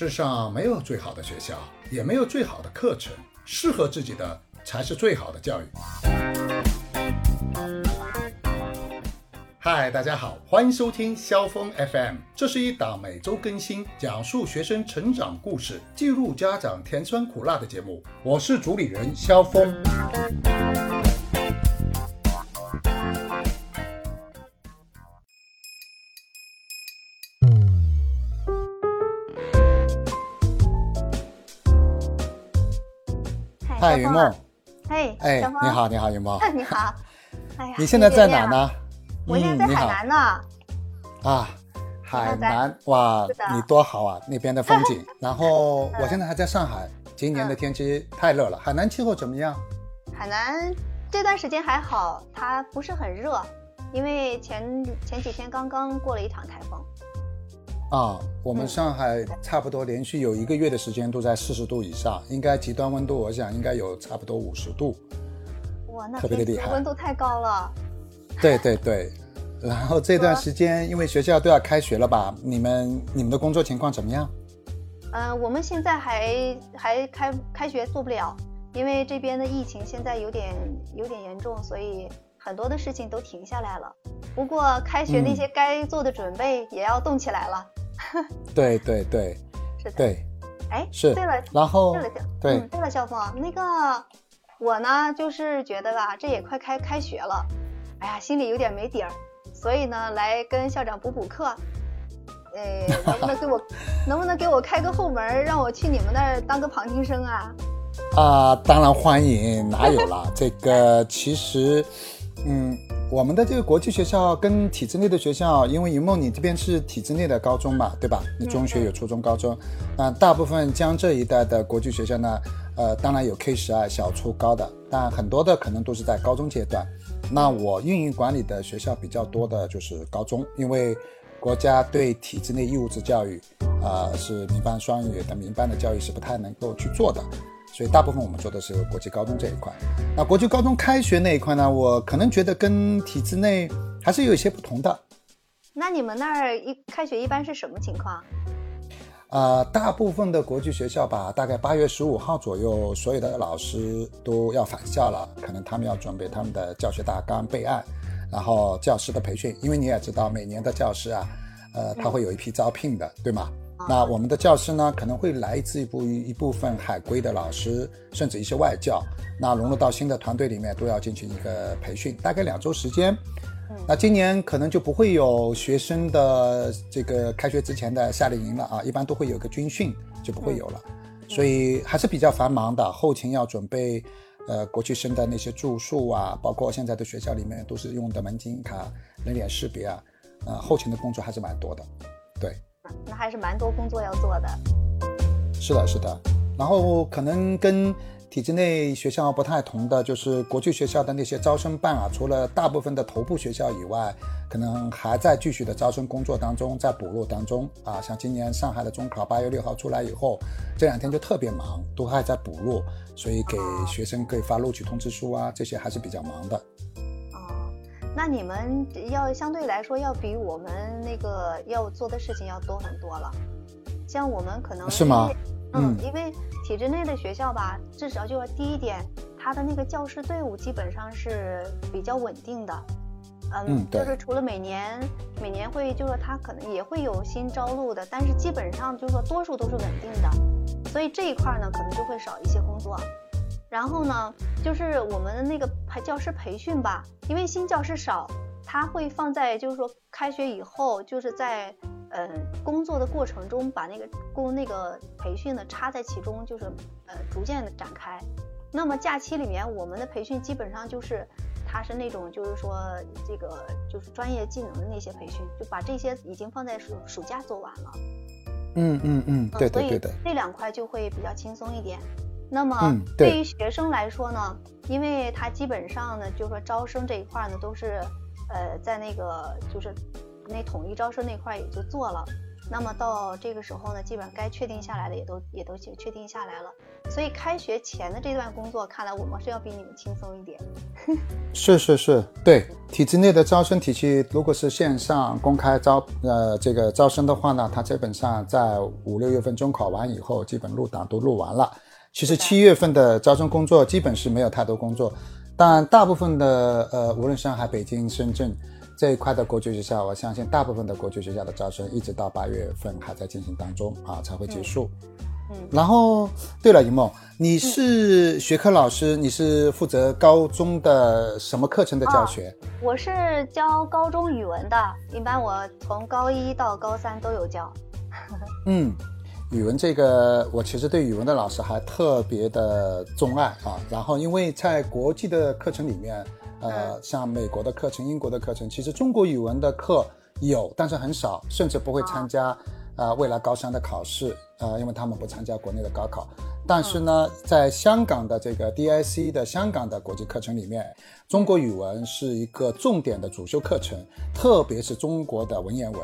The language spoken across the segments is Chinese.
世上没有最好的学校，也没有最好的课程，适合自己的才是最好的教育。嗨，大家好，欢迎收听萧峰 FM，这是一档每周更新、讲述学生成长故事、记录家长甜酸苦辣的节目。我是主理人萧峰。嗨，云梦。嘿，哎，你。好，你好，云梦。你好。哎呀，你现在在哪？呢？我现在在海南呢。啊，海南哇，你多好啊，那边的风景。然后我现在还在上海，今年的天气太热了。海南气候怎么样？海南这段时间还好，它不是很热，因为前前几天刚刚过了一场台风。啊，我们嗯上海差不多连续有一个月的时间都在四十度以上，应该极端温度，我想应该有差不多五十度。哇，那特别的厉害温度太高了。对对对。然后这段时间，因为学校都要开学了吧？你们你们的工作情况怎么样？嗯、我们现在还还开开学做不了，因为这边的疫情现在有点有点严重，所以很多的事情都停下来了。不过开学那嗯些该做的准备也要动起来了。对对对是的。对，哎，是对了，然后对了，对嗯，对了，小峰，那个我呢，就是觉得吧，这也快开开学了，哎呀，心里有点没底儿，所以呢，来跟校长补补课。呃，能不能给我，能不能给我开个后门，让我去你们那儿当个旁听生啊？啊，当然欢迎，哪有啦？这个其实，嗯，我们的这个国际学校跟体制内的学校，因为云梦你这边是体制内的高中嘛，对吧？你中学有初中、高中，那大部分江浙一带的国际学校呢，呃，当然有 K 十二小、初、高的，但很多的可能都是在高中阶段。那我运营管理的学校比较多的就是高中，因为国家对体制内义务制教育，呃，是民办双语的民办的教育是不太能够去做的。所以大部分我们做的是国际高中这一块。那国际高中开学那一块呢，我可能觉得跟体制内还是有一些不同的。那你们那儿一开学一般是什么情况？呃，大部分的国际学校吧，大概八月十五号左右，所有的老师都要返校了，可能他们要准备他们的教学大纲备案，然后教师的培训，因为你也知道，每年的教师啊，呃，他会有一批招聘的，对吗？那我们的教师呢，可能会来自于部一部分海归的老师，甚至一些外教，那融入到新的团队里面，都要进行一个培训，大概两周时间。那今年可能就不会有学生的这个开学之前的夏令营了啊，一般都会有个军训，就不会有了，所以还是比较繁忙的。后勤要准备，呃，国际生的那些住宿啊，包括现在的学校里面都是用的门禁卡、人脸识别啊，呃，后勤的工作还是蛮多的。对，那还是蛮多工作要做的。是的，是的。然后可能跟体制内学校不太同的，就是国际学校的那些招生办啊，除了大部分的头部学校以外，可能还在继续的招生工作当中，在补录当中啊。像今年上海的中考八月六号出来以后，这两天就特别忙，都还在补录，所以给学生可以发录取通知书啊，这些还是比较忙的。哦，那你们要相对来说要比我们那个要做的事情要多很多了。像我们可能是吗嗯，嗯因为体制内的学校吧，至少就是第一点，它的那个教师队伍基本上是比较稳定的。嗯，嗯就是除了每年每年会，就是说他可能也会有新招录的，但是基本上就是说多数都是稳定的，所以这一块儿呢可能就会少一些工作。然后呢，就是我们的那个培教师培训吧，因为新教师少，他会放在就是说开学以后，就是在呃工作的过程中把那个工那个培训呢插在其中，就是呃逐渐的展开。那么假期里面，我们的培训基本上就是，它是那种就是说这个就是专业技能的那些培训，就把这些已经放在暑暑假做完了。嗯嗯嗯，对对对的所以，这两块就会比较轻松一点。那么嗯对对于学生来说呢，因为他基本上呢，就是说招生这一块呢，都是呃在那个就是那统一招生那块也就做了。那么到这个时候呢，基本上该确定下来的也都也都确确定下来了。所以开学前的这段工作，看来我们是要比你们轻松一点。是是是，对体制内的招生体系，如果是线上公开招呃这个招生的话呢，它基本上在五六月份中考完以后，基本入档都录完了。其实七月份的招生工作基本是没有太多工作，但大部分的呃，无论上海、北京、深圳这一块的国际学校，我相信大部分的国际学校的招生一直到八月份还在进行当中啊，才会结束。嗯，然后，对了，一梦，你是学科老师，你是负责高中的什么课程的教学？我是教高中语文的，一般我从高一到高三都有教。嗯，语文这个，我其实对语文的老师还特别的钟爱啊。然后，因为在国际的课程里面，呃，像美国的课程、英国的课程，其实中国语文的课有，但是很少，甚至不会参加。啊，未来高三的考试，呃，因为他们不参加国内的高考，但是呢，在香港的这个 DIC 的香港的国际课程里面，中国语文是一个重点的主修课程，特别是中国的文言文，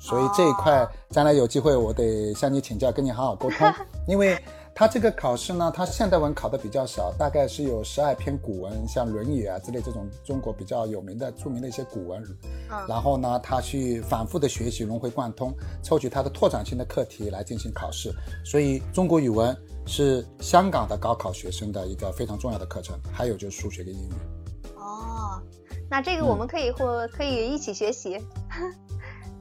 所以这一块将来有机会我得向你请教，跟你好好沟通，因为。他这个考试呢，他现代文考的比较少，大概是有十二篇古文，像《论语》啊之类这种中国比较有名的、著名的一些古文。嗯。然后呢，他去反复的学习，融会贯通，抽取他的拓展性的课题来进行考试。所以，中国语文是香港的高考学生的一个非常重要的课程。还有就是数学跟英语。哦，那这个我们可以或可以一起学习。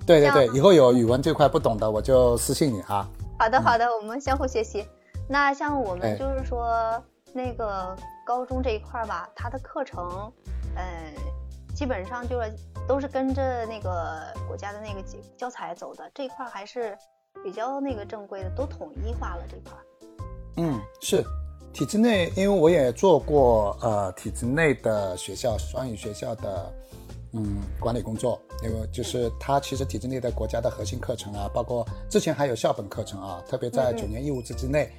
对对对，以后有语文这块不懂的，我就私信你啊。好的好的，我们相互学习。那像我们就是说那个高中这一块吧，它的课程，呃，基本上就是都是跟着那个国家的那个教教材走的，这一块还是比较那个正规的，都统一化了这块。嗯，是体制内，因为我也做过呃体制内的学校双语学校的嗯管理工作，因为就是它其实体制内的国家的核心课程啊，包括之前还有校本课程啊，特别在九年义务制之内。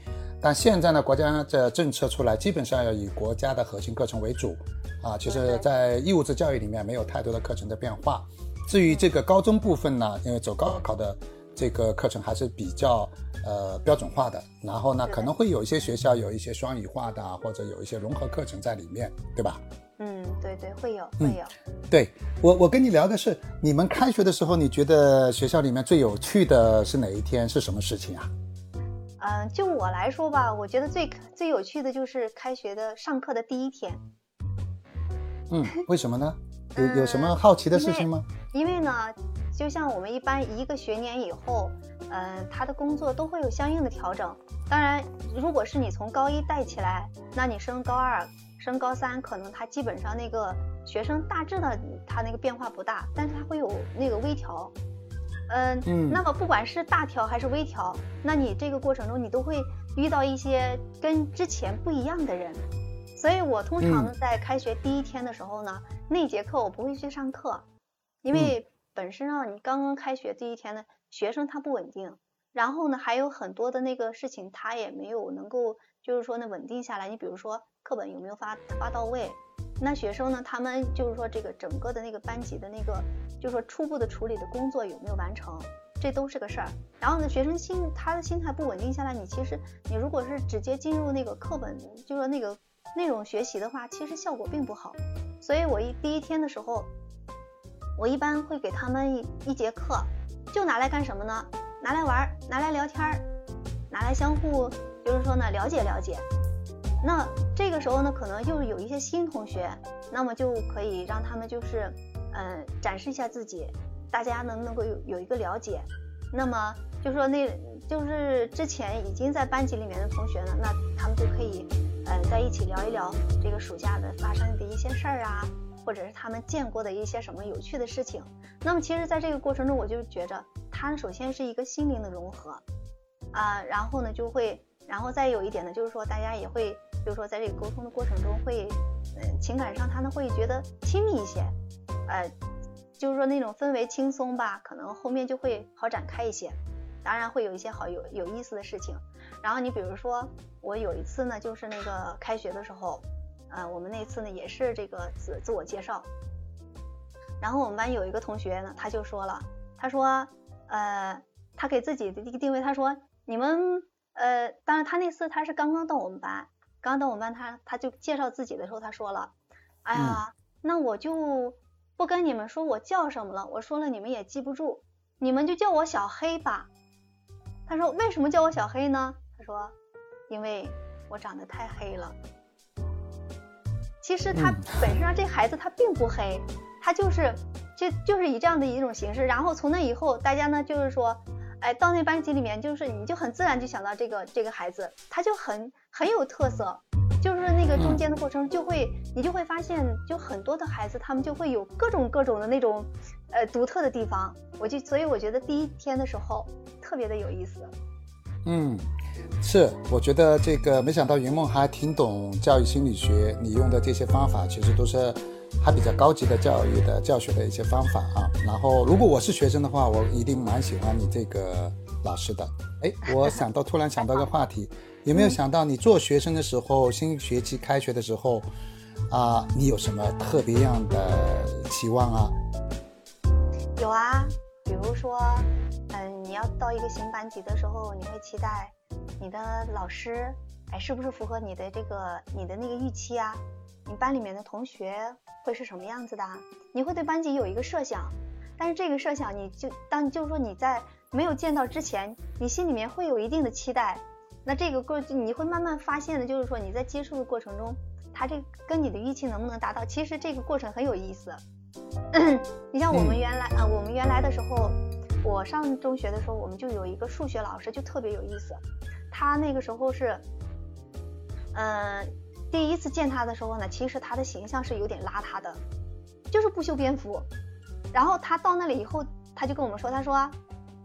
但现在呢，国家的政策出来，基本上要以国家的核心课程为主，啊，其实，在义务制教育里面没有太多的课程的变化。至于这个高中部分呢，因为走高考的这个课程还是比较呃标准化的，然后呢，可能会有一些学校有一些双语化的，或者有一些融合课程在里面，对吧？嗯，对对，会有会有。对我我跟你聊的是，你们开学的时候，你觉得学校里面最有趣的是哪一天？是什么事情啊？嗯，就我来说吧，我觉得最最有趣的就是开学的上课的第一天。嗯，为什么呢？有有什么好奇的事情吗？因为呢，就像我们一般一个学年以后，嗯，他的工作都会有相应的调整。当然，如果是你从高一带起来，那你升高二、升高三，可能他基本上那个学生大致的他那个变化不大，但是他会有那个微调。嗯，那么不管是大调还是微调，那你这个过程中你都会遇到一些跟之前不一样的人，所以我通常呢在开学第一天的时候呢，那节课我不会去上课，因为本身上你刚刚开学第一天呢，学生他不稳定，然后呢还有很多的那个事情他也没有能够就是说呢稳定下来，你比如说课本有没有发发到位。那学生呢？他们就是说，这个整个的那个班级的那个，就是说初步的处理的工作有没有完成，这都是个事儿。然后呢，学生心他的心态不稳定下来，你其实你如果是直接进入那个课本，就说那个内容学习的话，其实效果并不好。所以我一第一天的时候，我一般会给他们一一节课，就拿来干什么呢？拿来玩，拿来聊天儿，拿来相互就是说呢了解了解。那这个时候呢，可能又有一些新同学，那么就可以让他们就是，嗯，展示一下自己，大家能能够有有一个了解。那么就说那，就是之前已经在班级里面的同学呢，那他们就可以，呃，在一起聊一聊这个暑假的发生的一些事儿啊，或者是他们见过的一些什么有趣的事情。那么其实，在这个过程中，我就觉着，它首先是一个心灵的融合，啊，然后呢就会，然后再有一点呢，就是说大家也会。就是说，在这个沟通的过程中，会，嗯，情感上他呢会觉得亲密一些，呃，就是说那种氛围轻松吧，可能后面就会好展开一些。当然会有一些好有有意思的事情。然后你比如说，我有一次呢，就是那个开学的时候，呃，我们那次呢也是这个自自我介绍。然后我们班有一个同学呢，他就说了，他说，呃，他给自己的一个定位，他说，你们呃，当然他那次他是刚刚到我们班，刚到我们班，他他就介绍自己的时候，他说了，哎呀，那我就不跟你们说我叫什么了，我说了你们也记不住，你们就叫我小黑吧。他说为什么叫我小黑呢？他说，因为我长得太黑了。其实他本身上这孩子他并不黑，他就是就就是以这样的一种形式。然后从那以后，大家呢就是说，哎，到那班级里面，就是你就很自然就想到这个这个孩子，他就很很有特色。就是那个中间的过程，就会你就会发现，就很多的孩子他们就会有各种各种的那种呃独特的地方。我就所以我觉得第一天的时候特别的有意思。嗯。是，我觉得这个没想到云梦还挺懂教育心理学，你用的这些方法其实都是还比较高级的教育的教学的一些方法啊。然后，如果我是学生的话，我一定蛮喜欢你这个老师的。哎，我想到突然想到个话题，有没有想到你做学生的时候，新学期开学的时候啊，你有什么特别样的期望啊？有啊，比如说，嗯，你要到一个新班级的时候，你会期待。你的老师，哎，是不是符合你的这个你的那个预期啊？你班里面的同学会是什么样子的？你会对班级有一个设想，但是这个设想，你就当就是说你在没有见到之前，你心里面会有一定的期待。那这个过，你会慢慢发现的，就是说你在接触的过程中，他这跟你的预期能不能达到？其实这个过程很有意思。你像我们原来啊，我们原来的时候，我上中学的时候，我们就有一个数学老师，就特别有意思。他那个时候是，嗯，第一次见他的时候呢，其实他的形象是有点邋遢的，就是不修边幅。然后他到那里以后，他就跟我们说：“他说，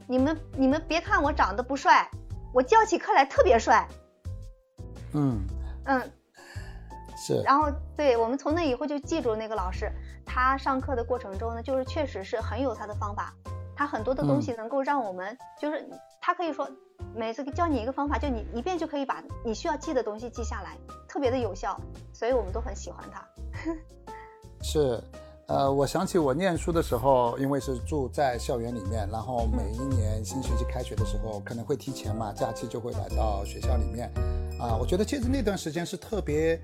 你们你们别看我长得不帅，我教起课来特别帅。”嗯嗯，是。然后对我们从那以后就记住那个老师，他上课的过程中呢，就是确实是很有他的方法，他很多的东西能够让我们，就是它可以说。每次教你一个方法，就你一遍就可以把你需要记的东西记下来，特别的有效，所以我们都很喜欢它。是，呃，我想起我念书的时候，因为是住在校园里面，然后每一年新学期开学的时候，可能会提前嘛，假期就会来到学校里面。啊，我觉得其实那段时间是特别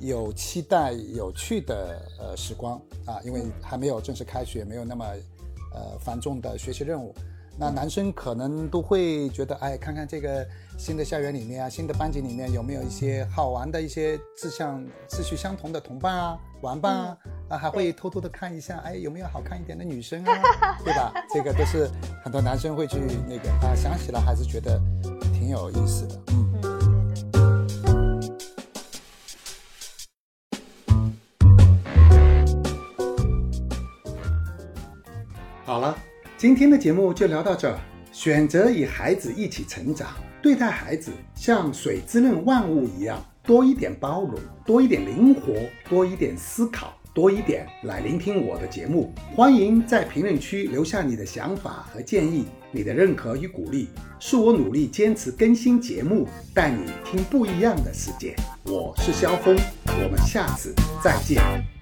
有期待、有趣的呃时光啊，因为还没有正式开学，没有那么呃繁重的学习任务。那男生可能都会觉得，哎，看看这个新的校园里面啊，新的班级里面有没有一些好玩的一些志向、志趣相同的同伴啊、玩伴啊，啊，还会偷偷的看一下，哎，有没有好看一点的女生啊，对吧？这个都是很多男生会去那个啊，想起来还是觉得挺有意思的，嗯。今天的节目就聊到这。选择与孩子一起成长，对待孩子像水滋润万物一样，多一点包容，多一点灵活，多一点思考，多一点来聆听我的节目。欢迎在评论区留下你的想法和建议，你的认可与鼓励是我努力坚持更新节目，带你听不一样的世界。我是肖峰，我们下次再见。